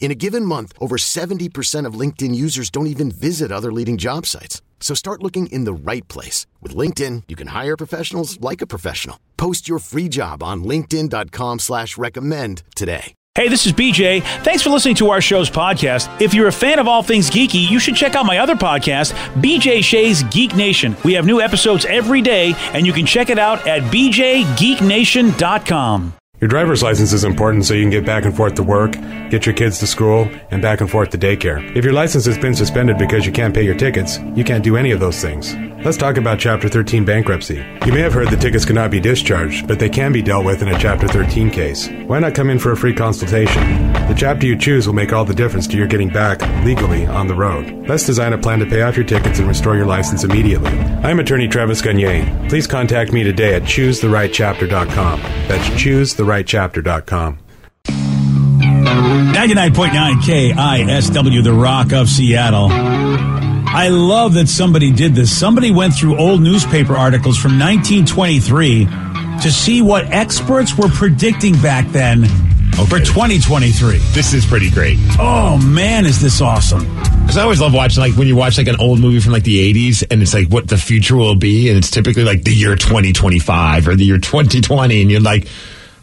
In a given month, over 70% of LinkedIn users don't even visit other leading job sites. So start looking in the right place. With LinkedIn, you can hire professionals like a professional. Post your free job on linkedin.com slash recommend today. Hey, this is BJ. Thanks for listening to our show's podcast. If you're a fan of all things geeky, you should check out my other podcast, BJ Shea's Geek Nation. We have new episodes every day, and you can check it out at bjgeeknation.com. Your driver's license is important so you can get back and forth to work, get your kids to school, and back and forth to daycare. If your license has been suspended because you can't pay your tickets, you can't do any of those things. Let's talk about Chapter 13 bankruptcy. You may have heard that tickets cannot be discharged, but they can be dealt with in a Chapter 13 case. Why not come in for a free consultation? The chapter you choose will make all the difference to your getting back, legally, on the road. Let's design a plan to pay off your tickets and restore your license immediately. I'm attorney Travis Gagne. Please contact me today at choosetherightchapter.com. That's choosetherightchapter.com. 99.9 KISW, The Rock of Seattle. I love that somebody did this. Somebody went through old newspaper articles from 1923 to see what experts were predicting back then for 2023. This is pretty great. Oh man, is this awesome! Because I always love watching, like, when you watch, like, an old movie from, like, the 80s, and it's, like, what the future will be, and it's typically, like, the year 2025 or the year 2020, and you're like,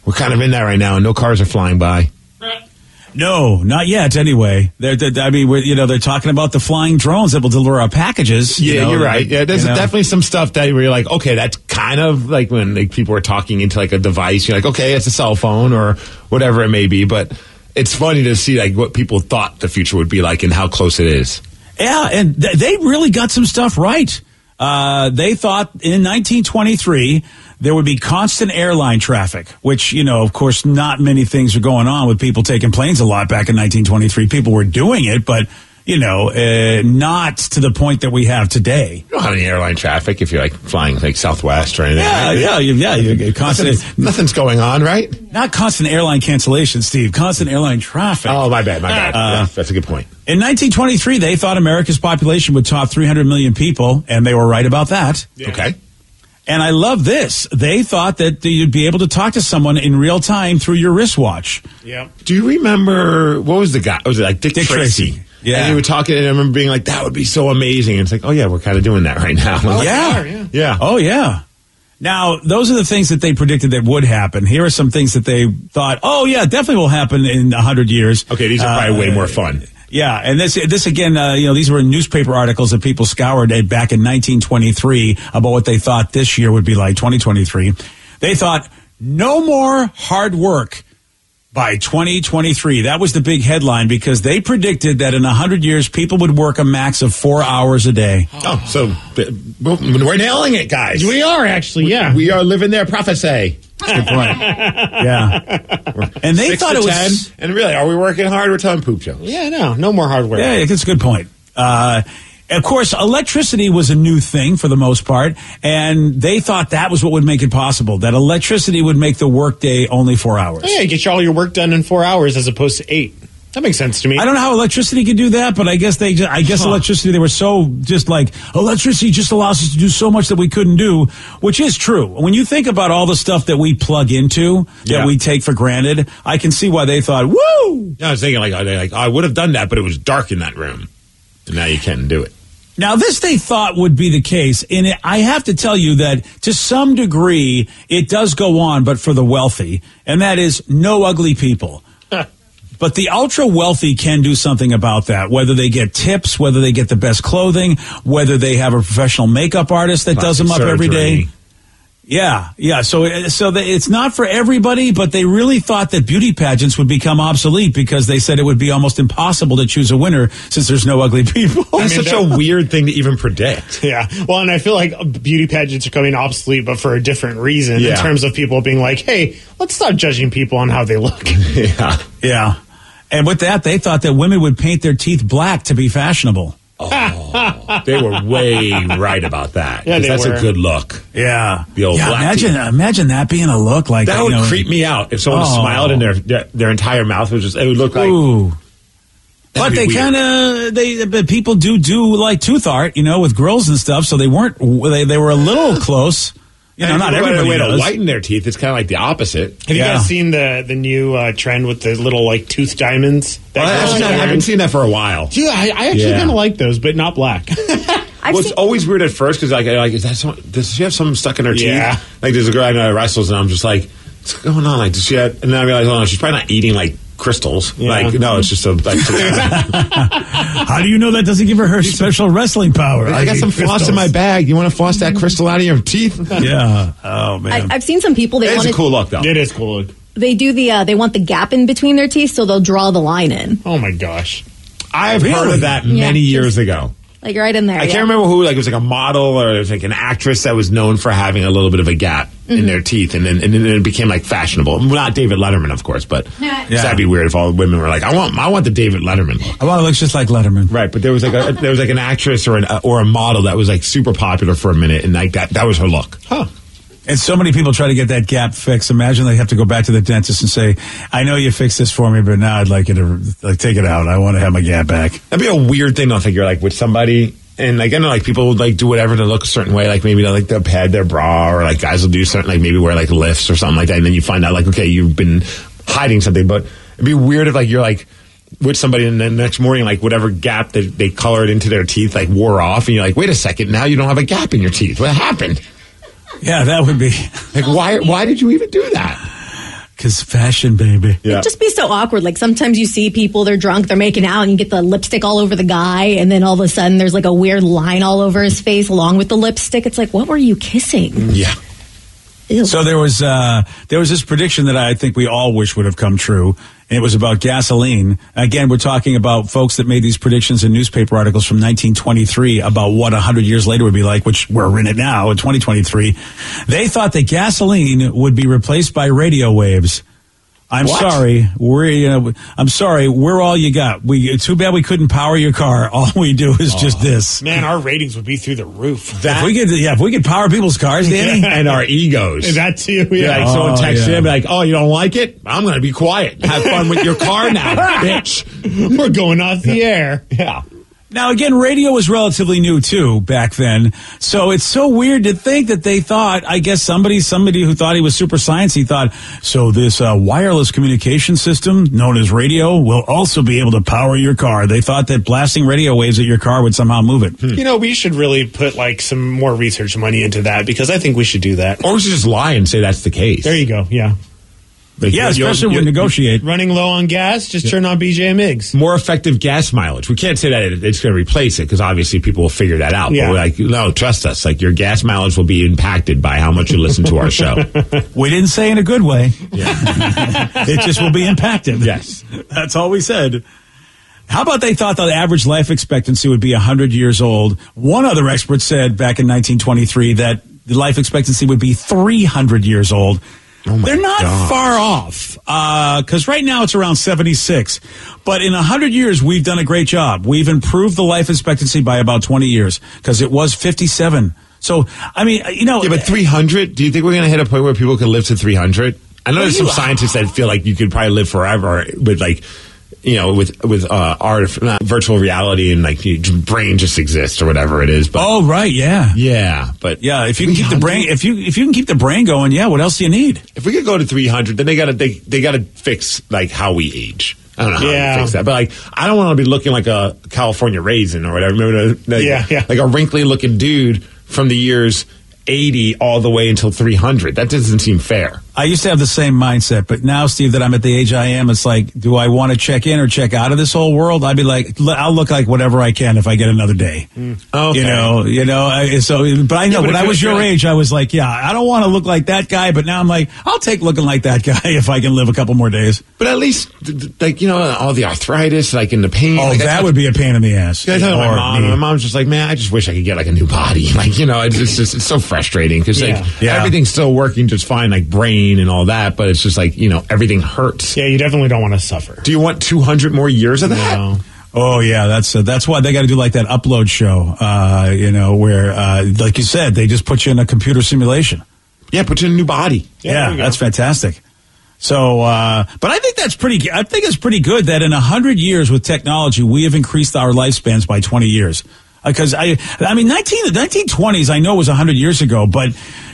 we're kind of in that right now, and no cars are flying by. No, not yet. Anyway, they're, they're, I mean, we're, you know, they're talking about the flying drones that will deliver our packages. you Yeah, know, you're right. like, Yeah, there's you know. definitely some stuff that where you're like, okay, that's kind of like when like people are talking into like a device. You're like, okay, it's a cell phone or whatever it may be. But it's funny to see like what people thought the future would be like and how close it is. Yeah, and th- they really got some stuff right. Uh, they thought in 1923 there would be constant airline traffic, which, you know, of course, not many things are going on with people taking planes a lot back in 1923. People were doing it, but, you know, uh, not to the point that we have today. You don't have any airline traffic if you're like flying like Southwest or anything. Yeah, right? yeah, you- yeah. You constant, Nothing's, nothing's going on, right? not constant airline cancellation, Steve. Constant airline traffic. Oh, my bad, my bad. Yeah, that's a good point. In 1923, they thought America's population would top 300 million people, and they were right about that. Okay. And I love this. They thought that you'd be able to talk to someone in real time through your wristwatch. Yeah. Do you remember what was the guy? Was it like Dick, Dick Tracy? Tracy. Yeah. And you were talking, and I remember being like, "That would be so amazing." And it's like, "Oh yeah, we're kind of doing that right now." yeah. yeah. Oh, yeah. Now, those are the things that they predicted that would happen. Here are some things that they thought, oh, yeah, definitely will happen in 100 years. Okay, these are probably way more fun. Yeah, and this this again, uh, you know, these were newspaper articles that people scoured back in 1923 about what they thought this year would be like 2023. They thought no more hard work by 2023. That was the big headline because they predicted that in 100 years people would work a max of 4 hours a day. Oh, so we're nailing it, guys. We are actually, yeah. We are living their prophecy. That's Good point. yeah. And they Six thought to it was 10. And really, are we working hard? We're telling poop jokes. yeah, no, no more hardware. Yeah, it's a good point. Uh, of course, electricity was a new thing for the most part, and they thought that was what would make it possible. That electricity would make the workday only four hours. Oh, yeah, you get all your work done in four hours as opposed to eight. That makes sense to me. I don't know how electricity could do that, but I guess they, ju- I guess electricity, they were so just like, electricity just allows us to do so much that we couldn't do, which is true. When you think about all the stuff that we plug into, that Yeah. we take for granted, I can see why they thought, woo! I was thinking like, like I would have done that, but it was dark in that room, and now you can't do it. Now, this they thought would be the case, and I have to tell you that to some degree it does go on, but for the wealthy, and that is no ugly people. But the ultra wealthy can do something about that, whether they get tips, whether they get the best clothing, whether they have a professional makeup artist that does them up Plastic every day. Surgery. Yeah, yeah. So, uh, so the, it's not for everybody, but they really thought that beauty pageants would become obsolete because they said it would be almost impossible to choose a winner since there's no ugly people. That's mean, such that- a weird thing to even predict. Yeah. Well, and I feel like beauty pageants are coming obsolete, but for a different reason Yeah. in terms of people being like, hey, let's stop judging people on how they look. yeah. yeah. And with that, they thought that women would paint their teeth black to be fashionable. Oh, they were way right about that. Yeah, 'Cause they that's were. a good look. Yeah. The old yeah, black imagine, teeth. imagine that being a look like That you would know, creep me out if someone Oh. smiled and their, their their entire mouth was just. It would look like. Ooh. But they kind of they but people do do like tooth art, you know, with grills and stuff. So they weren't they they were a little close. You know, And not if you go everybody way to does. whiten their teeth. It's kind of like the opposite. Have you Yeah. guys seen the the new uh, trend with the little like tooth diamonds? that I, actually, I haven't seen that for a while. Yeah, I, I actually Yeah. kind of like those, but not black. I've well, it's seen, always weird at first because like, like is that some, does she have something stuck in her Yeah. teeth? Like there's a girl I know that wrestles and I'm just like, what's going on? Like does she? Have, and then I realize, oh no, she's probably not eating like crystals. Yeah. Like no, it's just a. Like, How do you know that doesn't give her her special wrestling power? I got some floss in my bag. You want to floss that crystal out of your teeth? Yeah. Oh man. I, I've seen some people they It's want a cool look though. it is cool. look. they do the uh, they want the gap in between their teeth, so they'll draw the line in, Oh my gosh. I've heard of that Yeah, many years just- ago. Like right in there. I yeah. can't remember who. Like it was like a model or it was like an actress that was known for having a little bit of a gap in mm-hmm. their teeth, and then and then it became like fashionable. Not David Letterman, of course, but Yeah. that'd be weird if all the women were like, I want, I want the David Letterman look. I want to look just like Letterman. Right, but there was like a there was like an actress or an or a model that was like super popular for a minute, and like that that was her look. Huh. And so many people try to get that gap fixed. Imagine they have to go back to the dentist and say, "I know you fixed this for me, but now I'd like you to like take it out. I want to have my gap back." That'd be a weird thing to figure like with somebody. And like I know like people would like do whatever to look a certain way, like maybe they'll like they'll pad their bra or like guys will do certain like maybe wear like lifts or something like that, and then you find out like okay you've been hiding something, but it'd be weird if like you're like with somebody and then the next morning like whatever gap that they colored into their teeth like wore off, and you're like wait a second now you don't have a gap in your teeth, what happened? Yeah, that would be Like why why did you even do that? because fashion, baby. Yeah. It'd just be so awkward. Like sometimes you see people, they're drunk, they're making out, and you get the lipstick all over the guy, and then all of a sudden there's like a weird line all over his face along with the lipstick. It's like, what were you kissing? Yeah. Ew. So there was uh, there was this prediction that I think we all wish would have come true, and it was about gasoline. Again, we're talking about folks that made these predictions in newspaper articles from 1923 about what 100 years later would be like, which we're in it now in 2023. They thought that gasoline would be replaced by radio waves. I'm What? sorry. We're you uh, know, I'm sorry. We're all you got. We too bad we couldn't power your car. All we do is just oh. this. Man, our ratings would be through the roof. if we could, yeah, if we could power people's cars, Danny. and our egos. that too. Yeah, Yeah. like someone Oh, texts yeah. you, be like, "Oh, you don't like it? I'm going to be quiet. Have fun with your car now, bitch." We're going off the air. Yeah, Now, again, radio was relatively new too back then, so it's so weird to think that they thought. I guess somebody, somebody who thought he was super sciencey, thought so. This uh, wireless communication system known as radio will also be able to power your car. They thought that blasting radio waves at your car would somehow move it. You know, we should really put like some more research money into that because I think we should do that. or we should just lie and say that's the case. There you go. Yeah. Like, Yeah, you'll- especially when you'll- we negotiate. Running low on gas, just turn on BJ Migs. more effective gas mileage. We can't say that it- it's going to replace it because obviously people will figure that out. Yeah. But we're like, no, trust us. Like your gas mileage will be impacted by how much you listen to our show. We didn't say in a good way. it just will be impacted. Yes. That's all we said. How about they thought the average life expectancy would be 100 years old? One other expert said back in 1923 that the life expectancy would be 300 years old. Oh They're not gosh. far off uh, because right now it's around 76. But in 100 years, we've done a great job. We've improved the life expectancy by about 20 years because it was 57. So, I mean, uh, you know. Yeah, but uh, 300, do you think we're going to hit a point where people can live to 300? I know there's some scientists that feel like you could probably live forever with like, you know, with with uh, art, not virtual reality and like your brain just exists or whatever it is. But oh, right. Yeah. yeah, but Yeah, if you can keep the brain, if you if you can keep the brain going, yeah. What else do you need? if we could go to 300, then they got to they they got to fix like how we age. I don't know how Yeah. to fix that, but like I don't want to be looking like a California raisin or whatever. Remember, like, Yeah, yeah. like a wrinkly looking dude from the years 80 all the way until 300. That doesn't seem fair. I used to have the same mindset, but now, Steve, that I'm at the age I am, it's like, do I want to check in or check out of this whole world? I'd be like, I'll look like whatever I can if I get another day. Mm. Okay. You know, you know. I, so, but I know but when I was your age, I was like, yeah, I don't want to look like that guy, but now I'm like, I'll take looking like that guy if I can live a couple more days. But at least, like you know, all the arthritis, like in the pain. Oh, like, that would be a pain in the ass. Yeah, I to my mom. me. My mom's just like, man, I just wish I could get like a new body. Like, you know, it's just it's, it's so frustrating because Yeah. like Yeah. everything's still working just fine, like brain and all that, but it's just like you know everything hurts. Yeah, you definitely don't want to suffer. Do you want two hundred more years of that? No. Oh yeah, that's uh, that's why they got to do like that upload show. Uh, you know, where uh, like you said, they just put you in a computer simulation. Yeah, put you in a new body. Yeah, Yeah, there you go. that's fantastic. So, uh, but I think that's pretty. I think it's pretty good that in a hundred years with technology, we have increased our lifespans by twenty years. Because I, I mean, 19, the 1920s, I know it was hundred years ago, but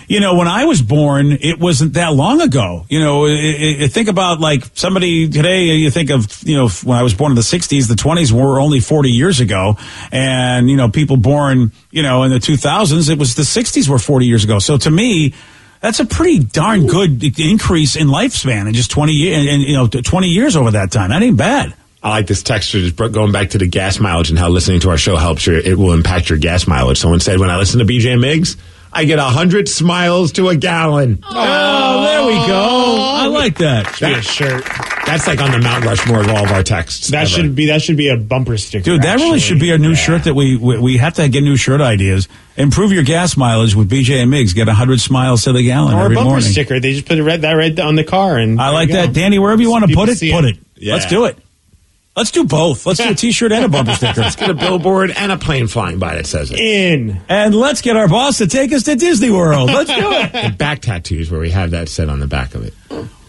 you know, when I was born, it wasn't that long ago. You know, i i think about like somebody today. You think of you know when I was born in the 60s, the 20s were only 40 years ago, and you know, people born you know in the 2000s, it was the 60s were 40 years ago. So to me. That's a pretty darn good increase in lifespan in just 20 years, and, you know, 20 years over that time. That ain't bad. I like this texture just going back to the gas mileage and how listening to our show helps your it will impact your gas mileage. Someone said when I listen to BJ Migs, I get a hundred smiles to a gallon. Oh, there we go. I like that. Be a shirt. That's like on the Mount Rushmore of all of our texts. That ever. should be that should be a bumper sticker. Dude, that really should be a new Yeah. shirt that we, we we have to get new shirt ideas. Improve your gas mileage with BJ and Migs. Get 100 smiles to the gallon or a bumper morning. sticker. They just put it red that right on the car, and I like that. Danny, wherever you want to put it, see put it. Yeah. Let's do it. Let's do both. Let's do a t-shirt and a bumper sticker. Let's get a billboard and a plane flying by that says it. in. And let's get our boss to take us to Disney World. Let's do it. And back tattoos where we have that said on the back of it.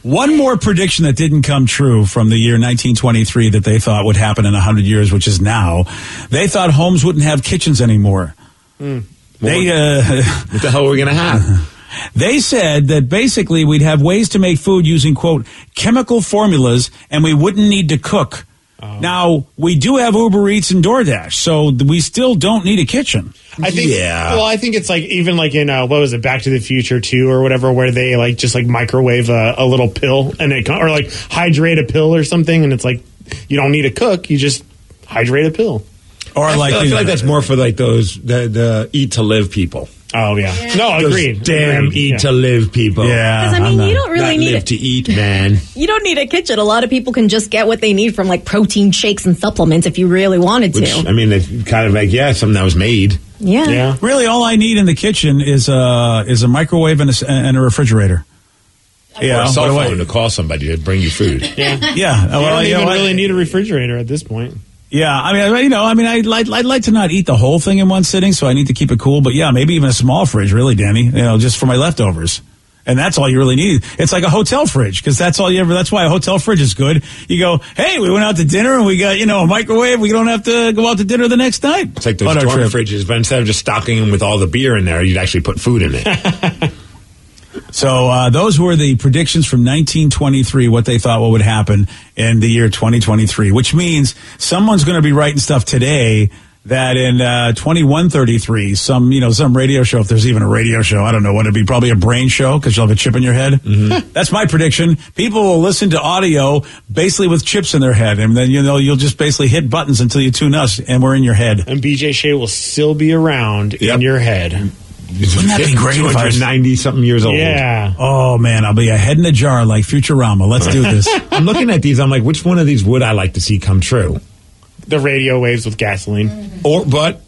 One more prediction that didn't come true from the year 1923 that they thought would happen in 100 years, which is now. They thought homes wouldn't have kitchens anymore. They, uh, What the hell are we gonna have? they said that basically we'd have ways to make food using, quote, chemical formulas and we wouldn't need to cook. Now, we do have Uber Eats and DoorDash, so we still don't need a kitchen. I think. Yeah. Well, I think it's like even like in uh, what was it, Back to the Future two or whatever, where they like just like microwave a, a little pill and it co- or like hydrate a pill or something, and it's like you don't need to cook, you just hydrate a pill. Or I like, feel, I you feel like that's more for like those the the eat to live people. Oh yeah, no, Those agreed. damn Agreed. eat Yeah. to live people. yeah. Because I I'm mean, you don't really need live it. to eat, man. You don't need a kitchen. A lot of people can just get what they need from like protein shakes and supplements if you really wanted to. I mean, it's kind of like yeah, something that was made. yeah. Yeah. Really, all I need in the kitchen is a is a microwave and a, s- and a refrigerator. Yeah, or Yeah, a cell what do I- phone to call somebody to bring you food. Yeah. yeah. You don't you even know what? really need a refrigerator at this point. Yeah, I mean, you know, I mean, I'd, like I'd like to not eat the whole thing in one sitting, so I need to keep it cool. But yeah, maybe even a small fridge, really, Danny. You know, just for my leftovers, and that's all you really need. It's like a hotel fridge because that's all you ever. That's why a hotel fridge is good. You go, hey, we went out to dinner and we got you know a microwave. We don't have to go out to dinner the next night. It's like those dorm fridges, but instead of just stocking them with all the beer in there, you'd actually put food in it. So uh, those were the predictions from 1923, what they thought what would happen in the year 2023, which means someone's going to be writing stuff today that in uh, 2133, some you know some radio show, if there's even a radio show, I don't know what it'd be, probably a brain show because you'll have a chip in your head. That's my prediction. People will listen to audio basically with chips in their head, and then you know you'll just basically hit buttons until you tune us, and we're in your head. And BJ Shea will still be around Yep. in your head. Wouldn't that be great if I was- 290 something years old. Yeah. Oh man, I'll be a head in a jar like Futurama. Let's do this. I'm looking at these. I'm like, which one of these would I like to see come true? The radio waves with gasoline. Or, but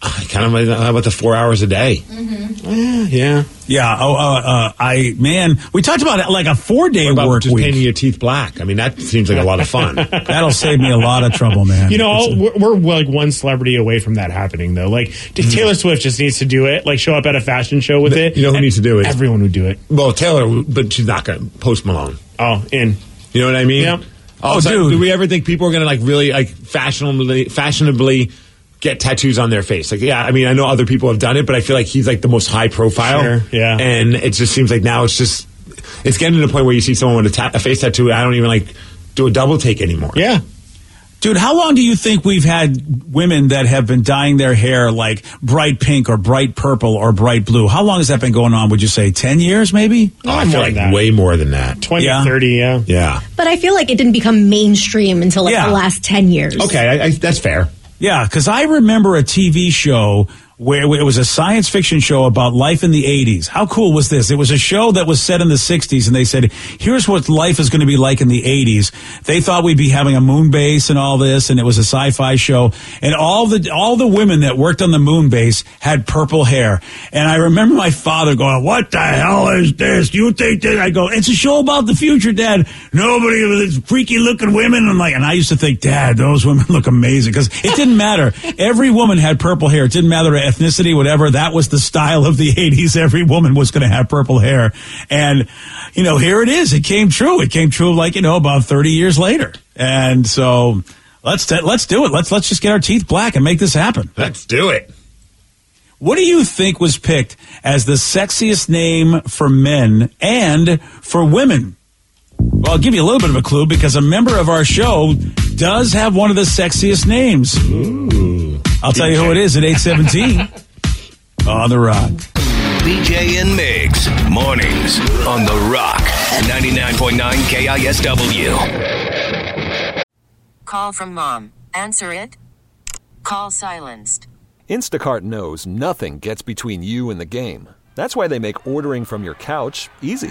I kind of like, how about the four hours a day? Yeah. Yeah. Oh, uh, uh, I man, we talked about it like a four day What about work just painting your teeth black? I mean, that seems like a lot of fun. That'll save me a lot of trouble, man. You know, It's all, we're, we're like one celebrity away from that happening, though. Like Mm-hmm. Taylor Swift just needs to do it. Like show up at a fashion show with it. you know who needs to do it? Everyone would do it. well, Taylor, but she's not going to. Post Malone. Oh, in. You know what I mean? Yeah. Oh, Oh, dude. Do we ever think people are going to like really like fashionably, fashionably get tattoos on their face? Like, yeah, I mean, I know other people have done it, but I feel like he's like the most high profile. Sure, yeah. And it just seems like now it's just it's getting to the point where you see someone with a, ta- a face tattoo. I don't even like do a double take anymore. Yeah. Dude, how long do you think we've had women that have been dyeing their hair like bright pink or bright purple or bright blue? How long has that been going on? Would you say 10 years maybe? Oh, I feel like that. way more than that. 20, Yeah. 30, yeah. Yeah. But I feel like it didn't become mainstream until like Yeah. the last 10 years. Okay, I, I, that's fair. Yeah, because I remember a TV show where it was a science fiction show about life in the 80s. How cool was this? It was a show that was set in the 60s, and they said, here's what life is going to be like in the 80s. They thought we'd be having a moon base and all this, and it was a sci-fi show. And all the all the women that worked on the moon base had purple hair. And I remember my father going, "What the hell is this? You think that?" I go, "It's a show about the future, Dad. Nobody with these freaky looking women." And like, and I used to think, Dad, those women look amazing because it didn't matter. Every woman had purple hair. It didn't matter ethnicity, whatever. That was the style of the '80s. Every woman was going to have purple hair, and you know, here it is. It came true. It came true, like you know, about 30 years later. And so let's t- let's do it. Let's let's just get our teeth black and make this happen. Let's do it. What do you think was picked as the sexiest name for men and for women? Well, I'll give you a little bit of a clue because a member of our show does have one of the sexiest names. I'll tell you who it is at 817 on the rock. BJ and Migs, mornings on The Rock, 99.9 KISW. Call from mom. Answer it. Call silenced. Instacart knows nothing gets between you and the game. That's why they make ordering from your couch easy.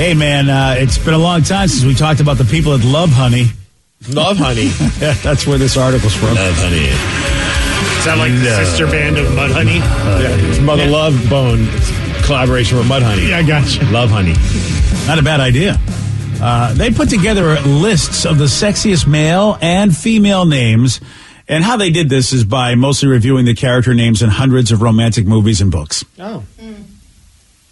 Hey, man, uh, it's been a long time since we talked about the people that love honey. Love honey. That's where this article's from. Love honey. Is that like the sister band of Mudhoney? Yeah, it's Mother Love Bone it's collaboration with Mudhoney. Yeah, I gotcha. Love honey. Not a bad idea. Uh, they put together lists of the sexiest male and female names. And how they did this is by mostly reviewing the character names in hundreds of romantic movies and books. Oh.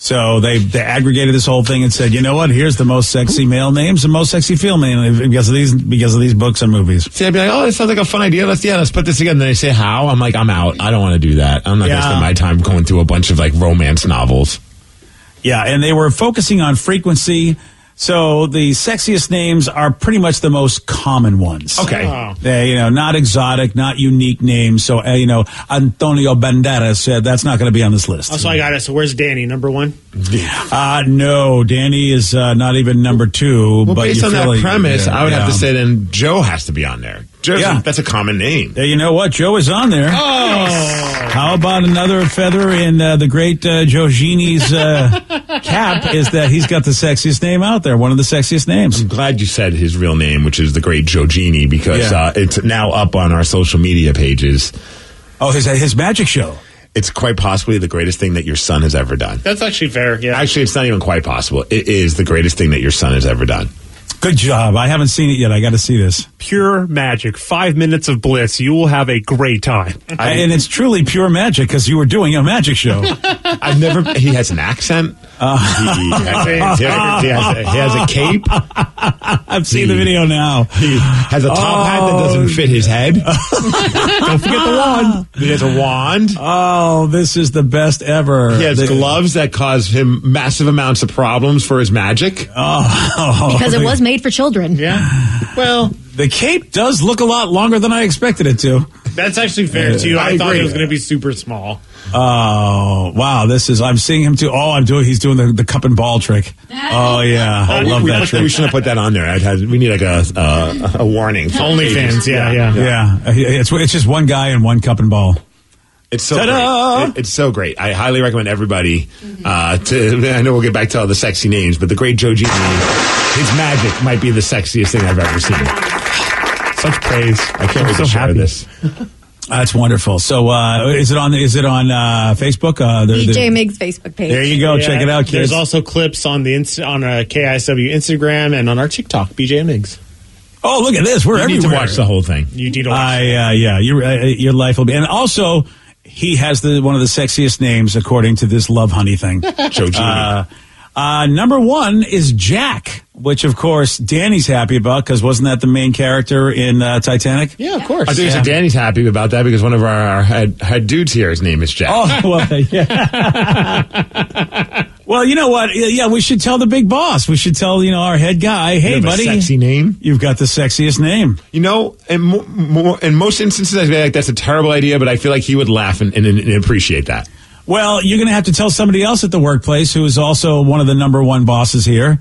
So they, they aggregated this whole thing and said, you know what? Here's the most sexy male names and most sexy female names because of these because of these books and movies. See, I'd be like, oh, this sounds like a fun idea. Let's yeah, let's put this together. And then they say how. I'm like, I'm out. I don't want to do that. I'm not Yeah. going to spend my time going through a bunch of like romance novels. Yeah, and they were focusing on frequency. So the sexiest names are pretty much the most common ones. Okay. Oh. They, you know, not exotic, not unique names. So, uh, you know, Antonio Banderas said that's not going to be on this list. Also, I got it. So where's Danny? Number one? Uh, no, Danny is uh, not even number two. Well, but based on that like- premise, yeah, I would have to say then Joe has to be on there. Joe's Yeah. that's a common name. Yeah, you know what? Joe is on there. Oh. How about another feather in uh, the great uh, Joe Genie's uh, cap is that he's got the sexiest name out there, one of the sexiest names. I'm glad you said his real name, which is the great Joe Genie, because Yeah. uh, it's now up on our social media pages. Oh, his, his magic show. It's quite possibly the greatest thing that your son has ever done. That's actually fair. Yeah. Actually, it's not even quite possible. It is the greatest thing that your son has ever done. Good job. I haven't seen it yet. I got to see this. pure magic. Five minutes of bliss. You will have a great time. and it's truly pure magic because you were doing a magic show. I've never. He has an accent. Uh, he, has a, he, has a, he has a- he has a cape. I've seen the video now. He has a top hat that doesn't fit his head. Don't forget the wand. He has a wand. Oh, this is the best ever. He has The- gloves that cause him massive amounts of problems for his magic. Oh, because it was made for children. Yeah. Well, The cape does look a lot longer than I expected it to. that's actually fair too. I I, thought agree. it was going to be super small. Oh wow! This is I'm seeing him too. Oh, I'm doing. He's doing the, the cup and ball trick. Oh yeah, I love we, that put- trick. we should have put that on there. I'd had, we need like a uh, a warning. OnlyFans, yeah, yeah. yeah, it's it's just one guy and one cup and ball. It's so Ta-da! great. It- it's so great. I highly recommend everybody uh, to. I know we'll get back to all the sexy names, but the great Joe Genie, his magic might be the sexiest thing I've ever seen. Such praise. I can't wait so to share happy. this. That's wonderful. So uh, is it on? Is it on uh, Facebook? Uh, the- the- BJ Migs Facebook page. there you go. Yeah, Check it out, kids. There's also clips on the inst- on a KISW Instagram and on our TikTok, BJ Migs. oh, look at this. We're You need to watch the whole thing. You need to watch. I uh, yeah, your uh, your life will be, and also he has the one of the sexiest names according to this love honey thing. Joe Genie. Uh, uh, number one is Jack, which of course Danny's happy about because wasn't that the main character in uh, Titanic? yeah, of course. I think so Danny's happy about that because one of our, our head, head dudes here, his name is Jack. Oh well, yeah. well, you know what? Yeah, we should tell the big boss. We should tell you know our head guy. Hey, You have a buddy, sexy name. you've got the sexiest name. You know, in, mo- mo- in most instances, I feel like that's a terrible idea, but I feel like he would laugh and, and, and appreciate that. Well, you're going to have to tell somebody else at the workplace who is also one of the number one bosses here.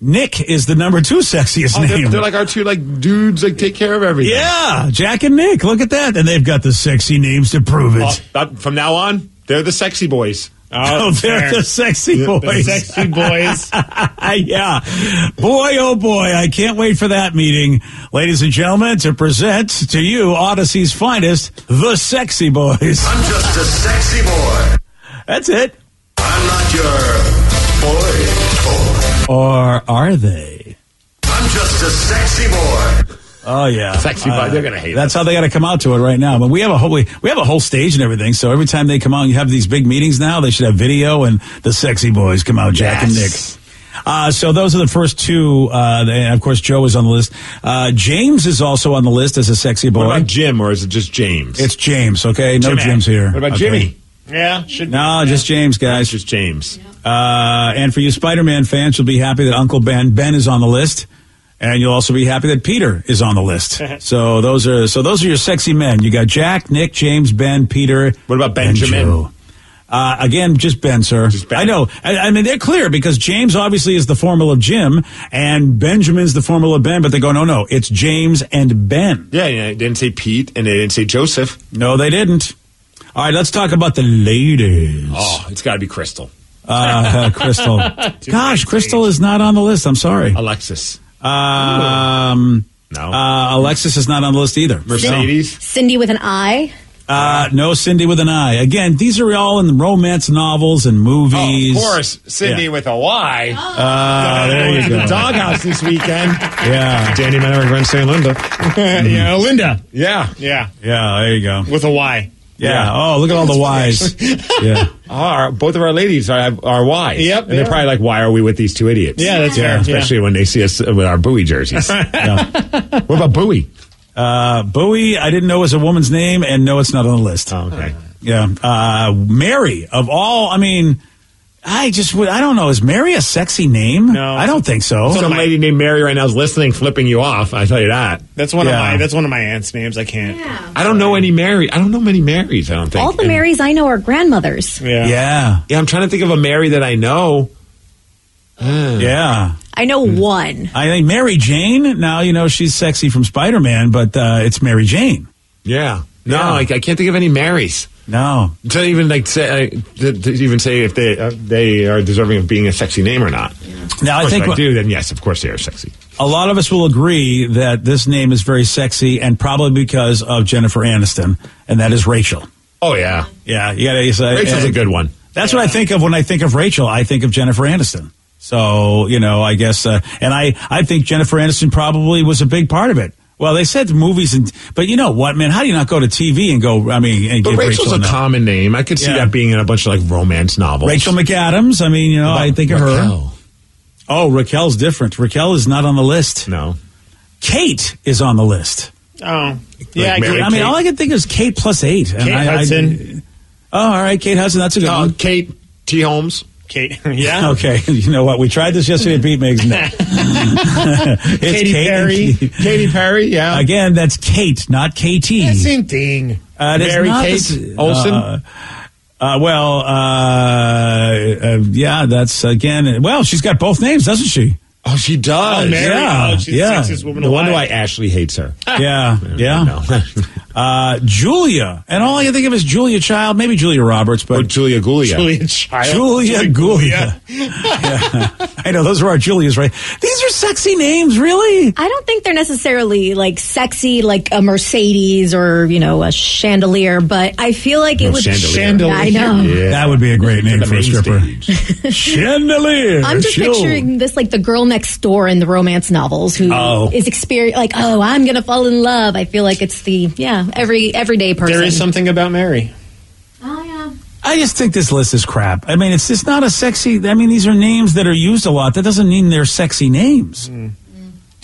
Nick is the number two sexiest Oh, name. they're, they're like our two like dudes, like take care of everything. yeah, Jack and Nick. Look at that, and they've got the sexy names to prove it. From now on, they're the sexy boys. Oh, they're fair. the sexy boys. The boys. sexy boys. yeah. Boy, oh boy, I can't wait for that meeting. Ladies and gentlemen, to present to you Audacy's finest, the sexy boys. I'm just a sexy boy. That's it. I'm not your boy. boy. Or are they? I'm just a sexy boy. Oh yeah, Sexy boy, they're gonna hate That's how they got to come out to it right now. But we have a whole we, we have a whole stage and everything. So every time they come out, you have these big meetings now. They should have video and the sexy boys come out, Jack and Nick. Uh, so those are the first two. Uh, and of course, Joe is on the list. Uh, James is also on the list as a sexy boy. What about Jim, or is it just James? It's James. Okay, no Jimmy. Jim's here. What about Okay. Jimmy? Yeah, should No, just James, It's guys. just James. Uh, and for you Spider-Man fans, you'll be happy that Uncle Ben Ben is on the list, and you'll also be happy that Peter is on the list. so those are so those are your sexy men. You got Jack, Nick, James, Ben, Peter. What about Benjamin? Uh, again, just Ben, sir. Just Ben. I know. I, I mean, they're clear because James obviously is the formula of Jim, and Benjamin's the formula of Ben. But they go, no, no, it's James and Ben. Yeah, yeah. They didn't say Pete, and they didn't say Joseph. No, they didn't. All right, let's talk about the ladies. Oh, it's got to be Crystal, Uh, Crystal. Gosh, Crystal is not on the list. I'm sorry. Alexis, Um, No. Uh, Alexis is not on the list either. Mercedes. Cindy with an I. Uh, no Cindy with an I. Again, these are all in the romance novels and Oh, movies. of course, Sydney Yeah. with a Y. Uh, there you to the go. doghouse this weekend. Yeah. Danny Manower and St. Linda. yeah, Linda. Yeah. Yeah, Yeah, there you go. with a Y. Yeah. Oh, look at all the Y's. yeah. Our, both of our ladies are, are Y's. Yep, And they're probably like, why are we with these two idiots? Yeah, that's Yeah, fair. Especially when they see us with our Bowie jerseys. yeah. what about Bowie? Uh, Bowie, I didn't know it was a woman's name, and no, it's not on the list. Oh, okay. Yeah. Uh, Mary, of all, I mean, I just, would- I don't know. Is Mary a sexy name? No. I don't think so. Some lady named Mary right now is listening, flipping you off. I tell you that. That's one Yeah. of my. That's one of my aunt's names. I can't. Yeah. I don't know any Mary. I don't know many Marys. I don't think. All the And- Marys I know are grandmothers. Yeah. yeah. Yeah, I'm trying to think of a Mary that I know. Yeah. I know Hmm. one. I think Mary Jane. Now you know she's sexy from Spider Man, but uh, it's Mary Jane. Yeah. No, Yeah. I, I can't think of any Marys. No, To even like say, to, to even say if they uh, they are deserving of being a sexy name or not. now I think if I do, then yes, of course they are sexy. a lot of us will agree that this name is very sexy, and probably because of Jennifer Aniston, and that is Rachel. Oh yeah, Yeah, you got to say Rachel's a good one. That's what I think of when I think of Rachel. I think of Jennifer Aniston. So you know, I guess, uh, and I I think Jennifer Aniston probably was a big part of it. Well, they said movies and, but you know what, man? How do you not go to TV and go? I mean, and But give Rachel's Rachel a no- common name. I could see Yeah. that being in a bunch of like romance novels. Rachel McAdams. I mean, you know, I think of her. Oh, Raquel's different. Raquel is not on the list. No. Kate is on the list. Oh, yeah. Mary Kate- I mean, all I can think is Kate plus eight. And Kate I- I- Hudson. oh, all right, Kate Hudson. That's a good Uh, one. Kate T. Holmes. Kate. Yeah. Okay, you know what? We tried this yesterday at Beat Migs. No. it's Katy Kate Perry. Kate. Katy Perry. Yeah. Again, that's Kate, not KT. Yeah, same thing. Uh, Mary not Kate the s- Olsen? Uh, uh, well, uh, uh, yeah, that's again. Well, she's got both names, doesn't she? Oh, she does. Oh, Mary. yeah, Oh, she's yeah. the sexiest woman No wonder why. Ashley hates her. Yeah, yeah. No. Uh, Julia, and all I can think of is Julia Child, maybe Julia Roberts, or but Julia Gulia. Julia Child. Julia Gulia. Yeah. I know those are our Julias, right? These are sexy names, really. I don't think they're necessarily like sexy, like a Mercedes or you know a chandelier, but I feel like it No, would. chandelier. Chandelier. I know. Yeah. That would be a great name for a stripper. Chandelier. I'm just Jill. picturing this like the girl next door in the romance novels who is Oh. experience like oh I'm gonna fall in love. I feel like it's the yeah every everyday person. There is something about Mary. Oh yeah. I just think this list is crap. I mean, it's just not a sexy. I mean, these are names that are used a lot. That doesn't mean they're sexy names.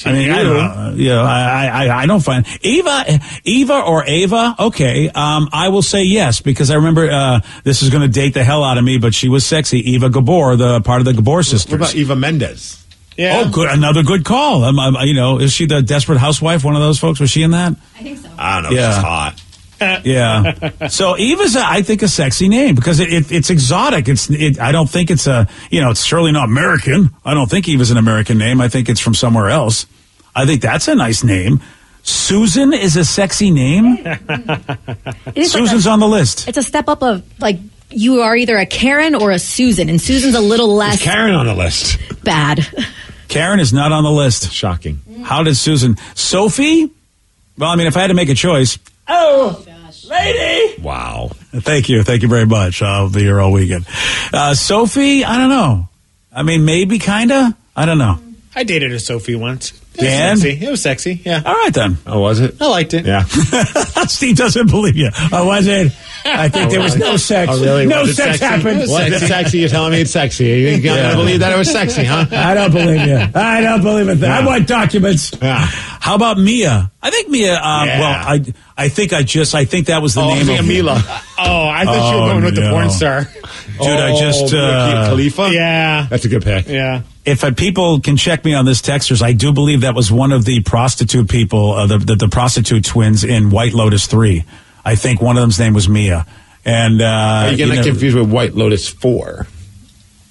I mean, I don't know. You know, I, I, I don't find Eva, Eva or Ava. Okay, um, I will say yes because I remember uh, this is going to date the hell out of me, but she was sexy. Eva Gabor, the part of the Gabor sisters. What about Eva Mendes? Yeah. Oh, good, another good call. Um, um, you know, is she the Desperate Housewife? One of those folks? Was she in that? I think so. I don't know. Yeah. She's hot. Yeah. so Eva's, a, I think, a sexy name because it, it, it's exotic. It's, it, I don't think it's a, you know, it's surely not American. I don't think Eva's an American name. I think it's from somewhere else. I think that's a nice name. Susan is a sexy name. It is like Susan's a, on the list. it's a step up of like you are either a Karen or a Susan, and Susan's a little less Is Karen on the list? bad. Karen is not on the list. Shocking. How did Susan? Sophie? Well, I mean, if I had to make a choice. Oh, lady. Wow. Thank you. Thank you very much. I'll be here all weekend. Uh, Sophie, I don't know. I mean, maybe, kind of. I don't know. I dated a Sophie once. It was Dan? sexy. It was sexy. Yeah. All right, then. Oh, was it? I liked it. Yeah. Steve doesn't believe you. Oh, was it? I think there was oh, no sex. Oh, really? No Was it sex sexy? happened. Was it sexy? You're telling me it's sexy. You can't Yeah. believe that it was sexy, huh? I don't believe you. I don't believe it. I want documents. Yeah. How about Mia? I think Mia. Um, Yeah. Well, I I think I just I think that was the Oh, name of Mila. Oh, I thought you Oh, were going with the no. porn star. Dude, I just Oh, uh, Khalifa. Yeah. That's a good pick. Yeah. if uh, people can check me on this texters, I do believe that was one of the prostitute people, uh, the, the the prostitute twins in White Lotus Three. I think one of them's name was Mia. And uh, Are you getting you know- confused with White Lotus 4?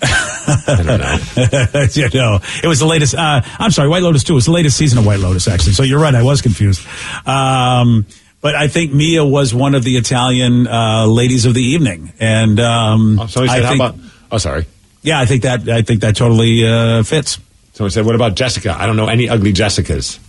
I don't know. you know, it was the latest. Uh, I'm sorry, White Lotus 2 was the latest season of White Lotus, actually. So you're right, I was confused. Um, but I think Mia was one of the Italian uh, ladies of the evening, and um, Oh, somebody I said, how think, about... Oh, sorry. yeah, I think that I think that totally uh, fits. Someone said, what about Jessica? I don't know any ugly Jessicas.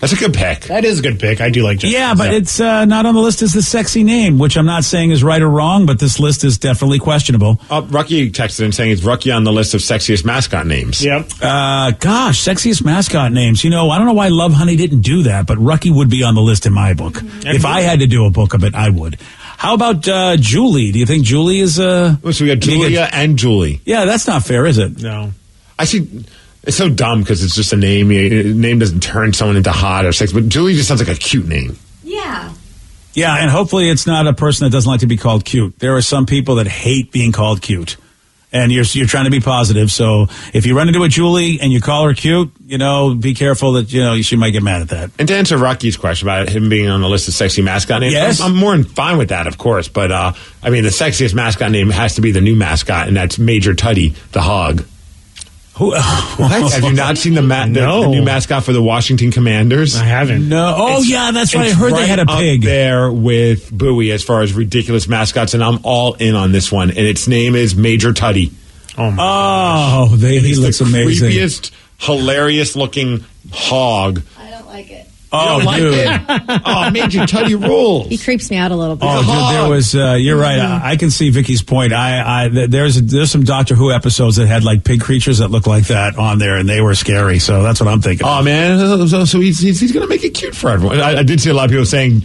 That's a good pick. That is a good pick. I do like Jessica. Yeah, but it's uh, not on the list as the sexy name, which I'm not saying is right or wrong, but this list is definitely questionable. Uh, Rucky texted in saying it's Rucky on the list of sexiest mascot names. Yep. Uh, gosh, sexiest mascot names. You know, I don't know why Love Honey didn't do that, but Rucky would be on the list in my book. If I had to do a book of it, I would. How about uh, Julie? Do you think Julie is uh Oh, So we got Julia and Julie. Yeah, that's not fair, is it? No. I see. It's so dumb because it's just a name. A name doesn't turn someone into hot or sex, but Julie just sounds like a cute name. Yeah. Yeah, and hopefully it's not a person that doesn't like to be called cute. There are some people that hate being called cute. And you're you're trying to be positive. So if you run into a Julie and you call her cute, you know, be careful that you know she might get mad at that. And to answer Rocky's question about him being on the list of sexy mascot names, Yes. I'm, I'm more than fine with that, of course. But uh, I mean, the sexiest mascot name has to be the new mascot, and that's Major Tuddy, the hog. Who? What? Have you not seen the, ma- No. the new mascot for the Washington Commanders? I haven't. No. Oh It's- yeah, that's right. I it's heard they had a right up pig. there with Bowie as far as ridiculous mascots, and I'm all in on this one. And its name is Major Tuddy. Oh, my. Oh, they, he He's looks the amazing. creepiest, hilarious looking hog. I don't like it. Oh, don't like dude. it? oh, Major Tuddy rules. He creeps me out a little bit. Oh, dude, there was. Uh, you're right. I, I can see Vicky's point. I, I there's there's some Doctor Who episodes that had like pig creatures that look like that on there, and they were scary. So that's what I'm thinking. Oh man, so, so he's, he's, he's going to make it cute for everyone. I, I did see a lot of people saying,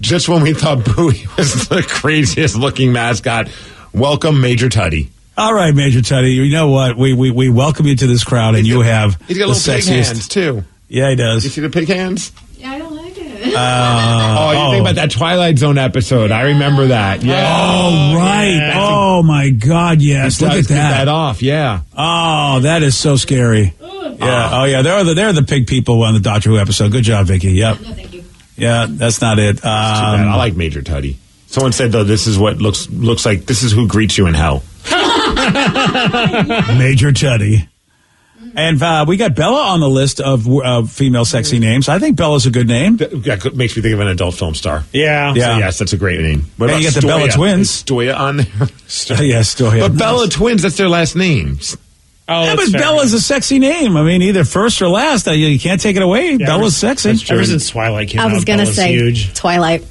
just when we thought Bowie was the craziest looking mascot, welcome Major Tuddy. All right, Major Tuddy. You know what? We we, we welcome you to this crowd, and you have He's got the little pig sexiest. hands too. Yeah, he does. You see the pig hands? I don't like it. Uh, oh, you think about that Twilight Zone episode? I remember that. Yeah. Oh, right. Oh, my God, yes. Look at that. that off. Yeah. Oh, that is so scary. Yeah. Oh, yeah. They're the, they're the pig people on the Doctor Who episode. Good job, Vicky. Yep. No, thank you. Yeah, that's not it. Too bad. Um, I like Major Tuddy. Someone said though, this is what looks looks like. This is who greets you in hell. Major Tuddy. And uh, we got Bella on the list of uh, female sexy names. I think Bella's a good name. That that makes me think of an adult film star. Yeah. So, Yeah. yes, that's a great name. What And you about get the Bella twins. Is Stoya on there. yeah, still here. But Bella twins, that's their last names. Oh, Yeah, but fair. Bella's a sexy name. I mean, either first or last. Uh, you, you can't take it away. Yeah, Bella's ever- sexy. Ever since Twilight came I was out, gonna say huge. Twilight.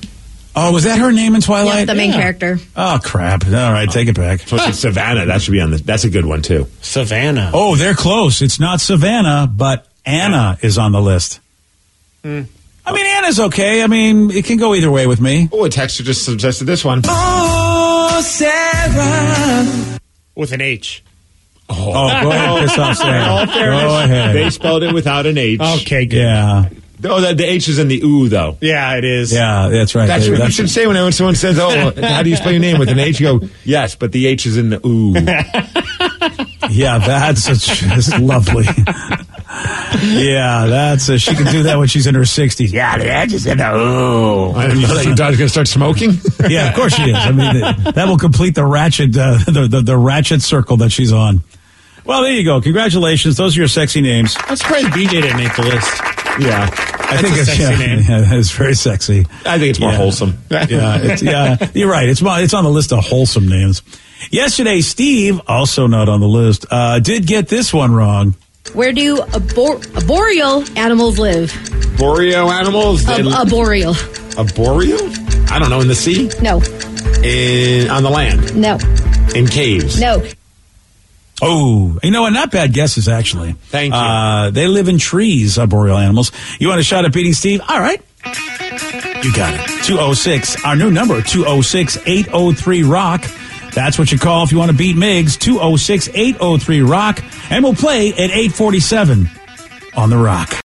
Oh, was that her name in Twilight? Yep, the main Yeah. character. Oh crap! All right, take it back. So it's Savannah. That should be on the. That's a good one too. Savannah. Oh, they're close. It's not Savannah, but Anna is on the list. Hmm. I mean, Anna's okay. I mean, it can go either way with me. Oh, a texter just suggested this one. Oh, Sarah. With an H. Oh, go ahead, piss off Sarah. Go ahead. They spelled it without an H. Okay, good. Yeah, Oh, the, the H is in the ooh though. Yeah, it is. yeah, that's right. That's what you That's- should say when someone says, "Oh, how do you spell your name with an H?" You go, "Yes, but the H is in the ooh." Yeah, that's just lovely. yeah, that's a, she can do that when she's in her sixties. Yeah, the edge is in the ooh. I didn't your daughter's going to start smoking. Yeah, of course she is. I mean, that, will complete the ratchet, uh, the, the the ratchet circle that she's on. Well, there you go. Congratulations. Those are your sexy names. I'm surprised BJ didn't make the list. yeah, I think a it's sexy yeah, name. yeah, it's very sexy. I think it's more Yeah. wholesome. Yeah, it's, yeah, you're right. It's it's on the list of wholesome names. Yesterday, Steve, also not on the list, uh, did get this one wrong. Where do arbor- arboreal animals live? Boreal animals. Ab- They- arboreal. arboreal? I don't know. In the sea, No, in on the land, no, in caves. no. Oh, you know what? Not bad guesses, actually. Thank you. Uh, they live in trees, arboreal animals. You want a shot at beating Steve? All right. You got it. 206, our new number, 206 803 Rock. That's what you call if you want to beat Migs, 206 803 Rock. And we'll play at 847 on The Rock.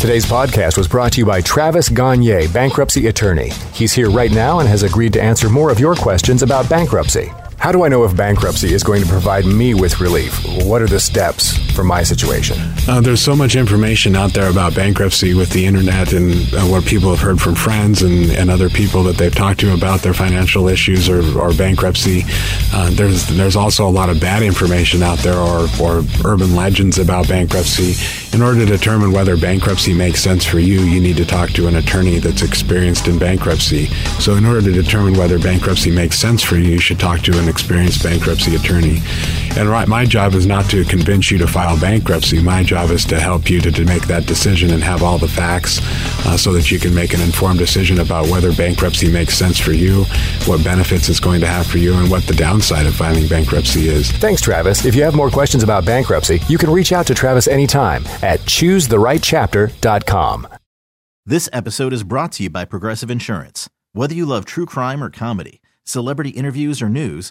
Today's podcast was brought to you by Travis Gagne, bankruptcy attorney. He's here right now and has agreed to answer more of your questions about bankruptcy. How do I know if bankruptcy is going to provide me with relief? What are the steps for my situation? Uh, there's so much information out there about bankruptcy with the internet and uh, what people have heard from friends and, and other people that they've talked to about their financial issues or, or bankruptcy. Uh, there's there's also a lot of bad information out there or, or urban legends about bankruptcy. In order to determine whether bankruptcy makes sense for you, you need to talk to an attorney that's experienced in bankruptcy. So in order to determine whether bankruptcy makes sense for you, you should talk to an experienced bankruptcy attorney. And right, my job is not to convince you to file bankruptcy. My job is to help you to, to make that decision and have all the facts uh, so that you can make an informed decision about whether bankruptcy makes sense for you, what benefits it's going to have for you, and what the downside of filing bankruptcy is. Thanks, Travis. If you have more questions about bankruptcy, you can reach out to Travis anytime at choosetherightchapter.com. This episode is brought to you by Progressive Insurance. Whether you love true crime or comedy, celebrity interviews or news,